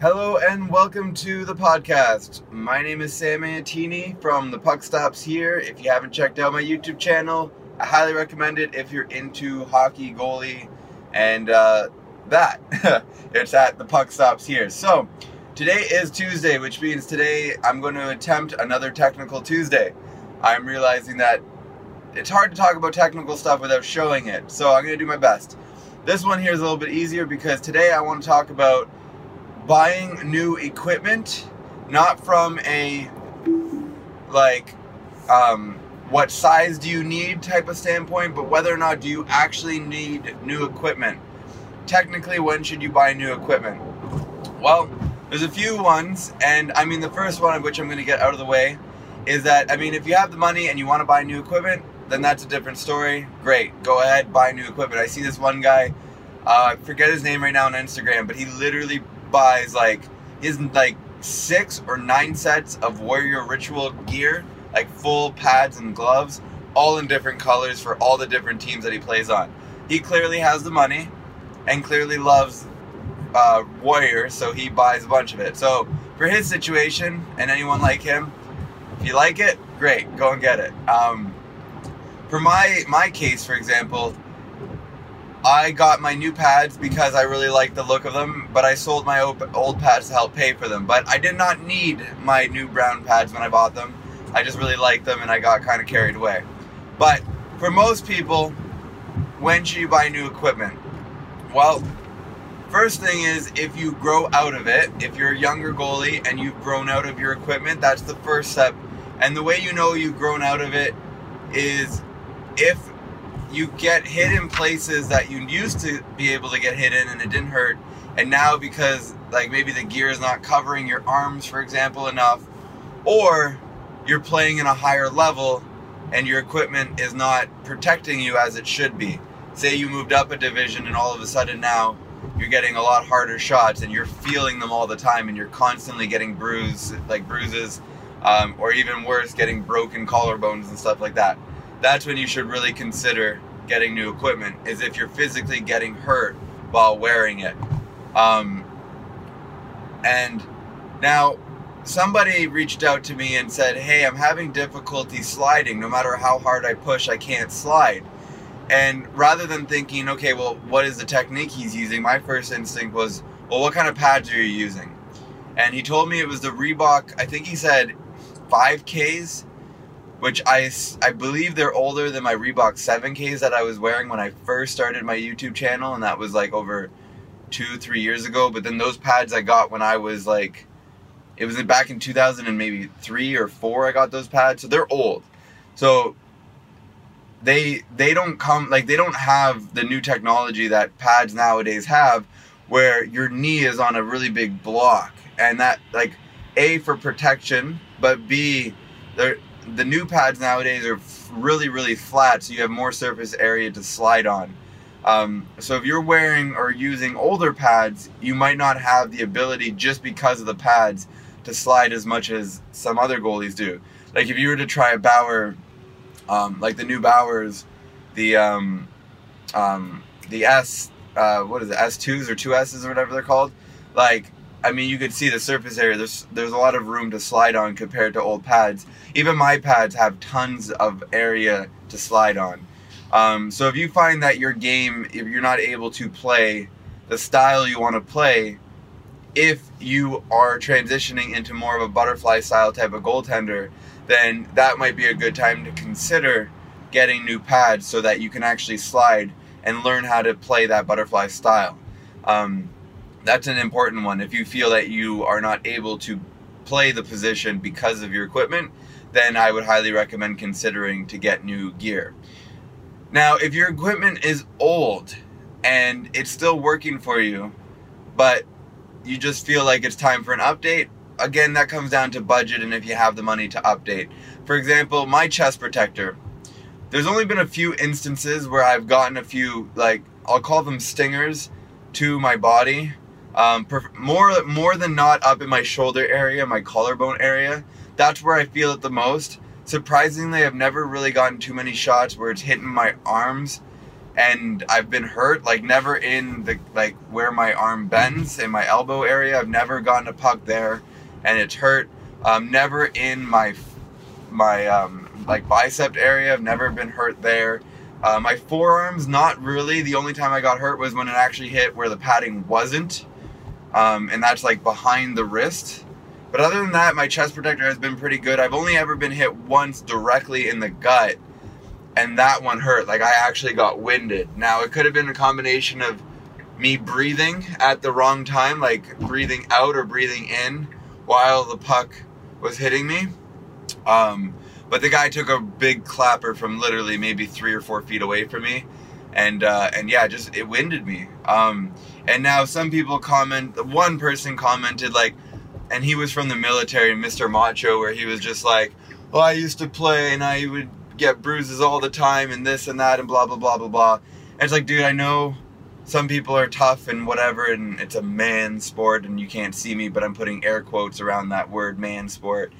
Hello and welcome to the podcast. My name is Sam Antini from the Puck Stops here. If you haven't checked out my YouTube channel, I highly recommend it if you're into hockey, goalie, and uh, that. it's at the Puck Stops here. So, today is Tuesday, which means today I'm going to attempt another technical Tuesday. I'm realizing that it's hard to talk about technical stuff without showing it, so I'm going to do my best. This one here is a little bit easier because today I want to talk about buying new equipment, not from a like um, what size do you need type of standpoint, but whether or not do you actually need new equipment. Technically, when should you buy new equipment? Well, there's a few ones, and I mean the first one of which I'm going to get out of the way is that I mean if you have the money and you want to buy new equipment, then that's a different story. Great, go ahead, buy new equipment. I see this one guy, uh, forget his name right now on Instagram, but he literally buys like his like six or nine sets of Warrior Ritual gear, like full pads and gloves, all in different colors for all the different teams that he plays on. He clearly has the money and clearly loves uh, Warrior, so he buys a bunch of it. So for his situation and anyone like him, if you like it, great, go and get it. Um, for my my case, for example, I got my new pads because I really like the look of them, but I sold my old pads to help pay for them. But I did not need my new brown pads when I bought them. I just really liked them and I got kind of carried away. But for most people, when should you buy new equipment? Well, first thing is if you grow out of it, if you're a younger goalie and you've grown out of your equipment, that's the first step. And the way you know you've grown out of it is if you get hit in places that you used to be able to get hit in and it didn't hurt. And now because like maybe the gear is not covering your arms for example enough or you're playing in a higher level and your equipment is not protecting you as it should be. Say you moved up a division and all of a sudden now you're getting a lot harder shots and you're feeling them all the time and you're constantly getting bruises like bruises um, or even worse getting broken collarbones and stuff like that that's when you should really consider getting new equipment is if you're physically getting hurt while wearing it. Um, and now somebody reached out to me and said hey i'm having difficulty sliding. No matter how hard i push i can't slide. And rather than thinking okay well what is the technique he's using? My first instinct was well what kind of pads are you using? And he told me it was the reebok i think he said 5ks which I, I believe they're older than my Reebok 7Ks that I was wearing when I first started my YouTube channel, and that was like over two, three years ago. But then those pads I got when I was like, it was back in 2000 and maybe three or four. I got those pads, so they're old. So they they don't come like they don't have the new technology that pads nowadays have, where your knee is on a really big block, and that like a for protection, but b they're the new pads nowadays are really really flat so you have more surface area to slide on. Um, so if you're wearing or using older pads you might not have the ability just because of the pads to slide as much as some other goalies do. Like if you were to try a Bauer um, like the new Bauers, the um, um, the S uh, what is it S2s or 2Ss or whatever they're called like I mean, you could see the surface area. There's there's a lot of room to slide on compared to old pads. Even my pads have tons of area to slide on. Um, so if you find that your game, if you're not able to play the style you want to play, if you are transitioning into more of a butterfly style type of goaltender, then that might be a good time to consider getting new pads so that you can actually slide and learn how to play that butterfly style. Um, that's an important one. If you feel that you are not able to play the position because of your equipment, then I would highly recommend considering to get new gear. Now, if your equipment is old and it's still working for you, but you just feel like it's time for an update, again, that comes down to budget and if you have the money to update. For example, my chest protector, there's only been a few instances where I've gotten a few, like, I'll call them stingers to my body um, more more than not up in my shoulder area, my collarbone area. That's where I feel it the most. Surprisingly, I've never really gotten too many shots where it's hitting my arms and I've been hurt, like never in the like where my arm bends in my elbow area. I've never gotten a puck there, and it's hurt. Um, never in my my um, like bicep area. I've never been hurt there. Uh, my forearms, not really. The only time I got hurt was when it actually hit where the padding wasn't, um, and that's like behind the wrist. But other than that, my chest protector has been pretty good. I've only ever been hit once directly in the gut, and that one hurt. Like I actually got winded. Now it could have been a combination of me breathing at the wrong time, like breathing out or breathing in while the puck was hitting me. Um, but the guy took a big clapper from literally maybe three or four feet away from me, and uh, and yeah, just it winded me. Um, and now some people comment. One person commented like, and he was from the military, Mr. Macho, where he was just like, "Oh, I used to play, and I would get bruises all the time and this and that and blah blah blah blah blah. And it's like, dude, I know some people are tough and whatever, and it's a man sport, and you can't see me, but I'm putting air quotes around that word, man sport.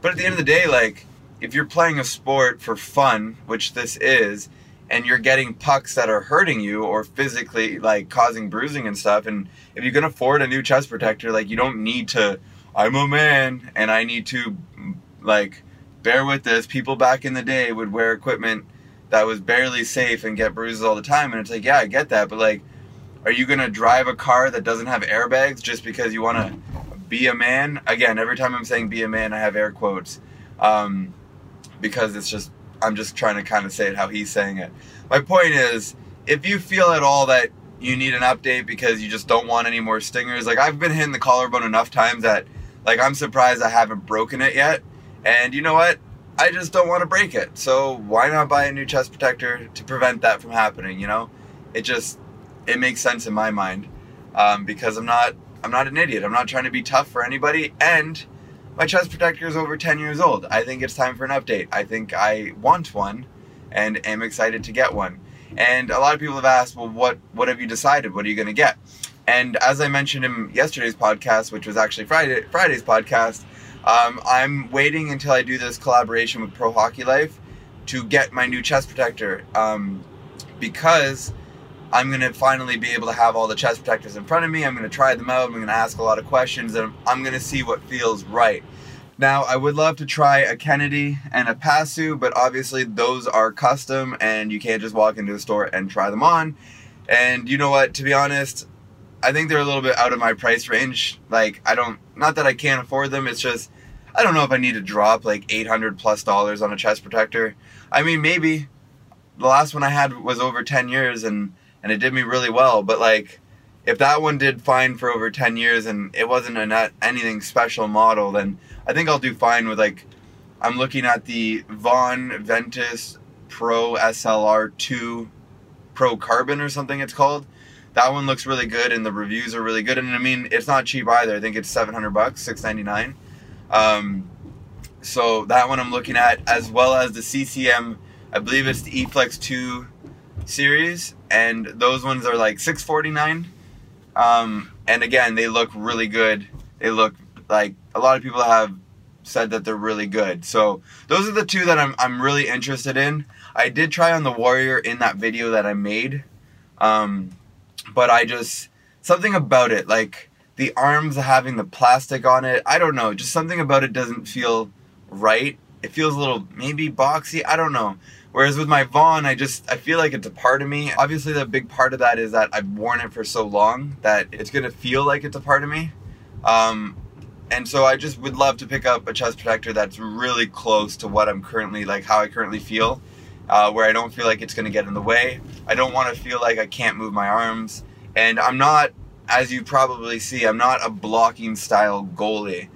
But at the end of the day, like, if you're playing a sport for fun, which this is, and you're getting pucks that are hurting you or physically like causing bruising and stuff, and if you can afford a new chest protector, like, you don't need to. I'm a man, and I need to like bear with this. People back in the day would wear equipment that was barely safe and get bruises all the time. And it's like, yeah, I get that. But like, are you going to drive a car that doesn't have airbags just because you want to be a man? Again, every time I'm saying be a man, I have air quotes. Um, because it's just, I'm just trying to kind of say it how he's saying it. My point is, if you feel at all that you need an update because you just don't want any more stingers, like I've been hitting the collarbone enough times that, like, I'm surprised I haven't broken it yet. And you know what? I just don't want to break it. So why not buy a new chest protector to prevent that from happening? You know, it just it makes sense in my mind um, because I'm not I'm not an idiot. I'm not trying to be tough for anybody, and my chest protector is over 10 years old. I think it's time for an update. I think I want one, and am excited to get one. And a lot of people have asked, well, what what have you decided? What are you going to get? And as I mentioned in yesterday's podcast, which was actually Friday Friday's podcast, um, I'm waiting until I do this collaboration with Pro Hockey Life to get my new chest protector um, because I'm going to finally be able to have all the chest protectors in front of me. I'm going to try them out. I'm going to ask a lot of questions and I'm going to see what feels right. Now, I would love to try a Kennedy and a Passau, but obviously those are custom and you can't just walk into a store and try them on. And you know what? To be honest, I think they're a little bit out of my price range. Like, I don't, not that I can't afford them, it's just I don't know if I need to drop like 800 plus dollars on a chest protector. I mean, maybe the last one I had was over 10 years and and it did me really well, but like if that one did fine for over 10 years and it wasn't a not anything special model, then I think I'll do fine with like I'm looking at the Vaughn Ventus Pro SLR2 Pro Carbon or something it's called. That one looks really good and the reviews are really good and I mean it's not cheap either. I think it's 700 bucks, 699. Um, so that one I'm looking at, as well as the CCM. I believe it's the eFlex 2 series, and those ones are like 649. Um, and again, they look really good. They look like a lot of people have said that they're really good. So those are the two that I'm I'm really interested in. I did try on the Warrior in that video that I made, um, but I just something about it like the arms having the plastic on it. I don't know. Just something about it doesn't feel right. It feels a little maybe boxy. I don't know. Whereas with my Vaughn, I just I feel like it's a part of me. Obviously, the big part of that is that I've worn it for so long that it's gonna feel like it's a part of me. Um, and so I just would love to pick up a chest protector that's really close to what I'm currently like how I currently feel, uh, where I don't feel like it's gonna get in the way. I don't want to feel like I can't move my arms, and I'm not as you probably see, I'm not a blocking style goalie.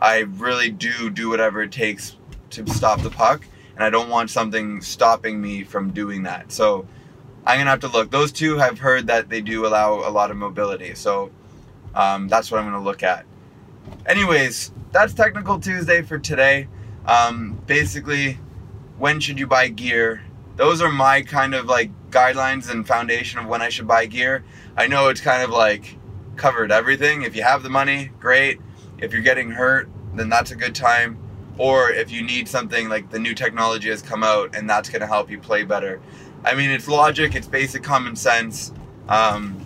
I really do do whatever it takes to stop the puck, and I don't want something stopping me from doing that. So I'm gonna have to look. Those two have heard that they do allow a lot of mobility, so um, that's what I'm gonna look at. Anyways, that's Technical Tuesday for today. Um, basically, when should you buy gear? Those are my kind of like guidelines and foundation of when I should buy gear. I know it's kind of like covered everything. If you have the money, great. If you're getting hurt, then that's a good time. Or if you need something like the new technology has come out and that's going to help you play better, I mean, it's logic, it's basic common sense. Um,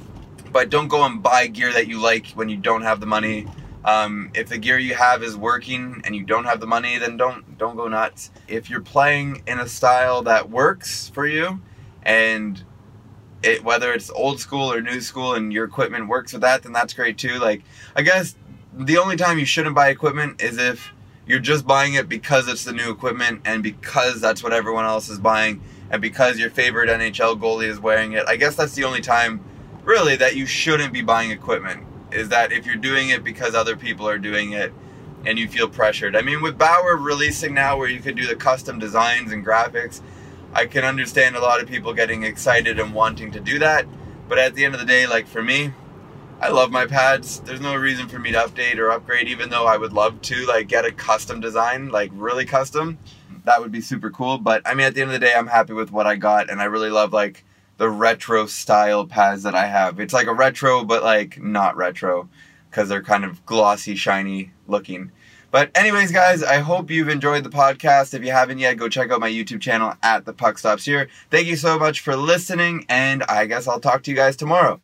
but don't go and buy gear that you like when you don't have the money. Um, if the gear you have is working and you don't have the money, then don't don't go nuts. If you're playing in a style that works for you, and it whether it's old school or new school, and your equipment works with that, then that's great too. Like I guess the only time you shouldn't buy equipment is if you're just buying it because it's the new equipment and because that's what everyone else is buying and because your favorite NHL goalie is wearing it. I guess that's the only time really that you shouldn't be buying equipment is that if you're doing it because other people are doing it and you feel pressured. I mean, with Bauer releasing now where you could do the custom designs and graphics, I can understand a lot of people getting excited and wanting to do that. But at the end of the day, like for me, I love my pads. There's no reason for me to update or upgrade, even though I would love to like get a custom design, like really custom. That would be super cool. But I mean, at the end of the day, I'm happy with what I got, and I really love like the retro style pads that I have. It's like a retro, but like not retro because they're kind of glossy, shiny looking. But anyways, guys, I hope you've enjoyed the podcast. If you haven't yet, go check out my YouTube channel at the Puck Stops Here. Thank you so much for listening, and I guess I'll talk to you guys tomorrow.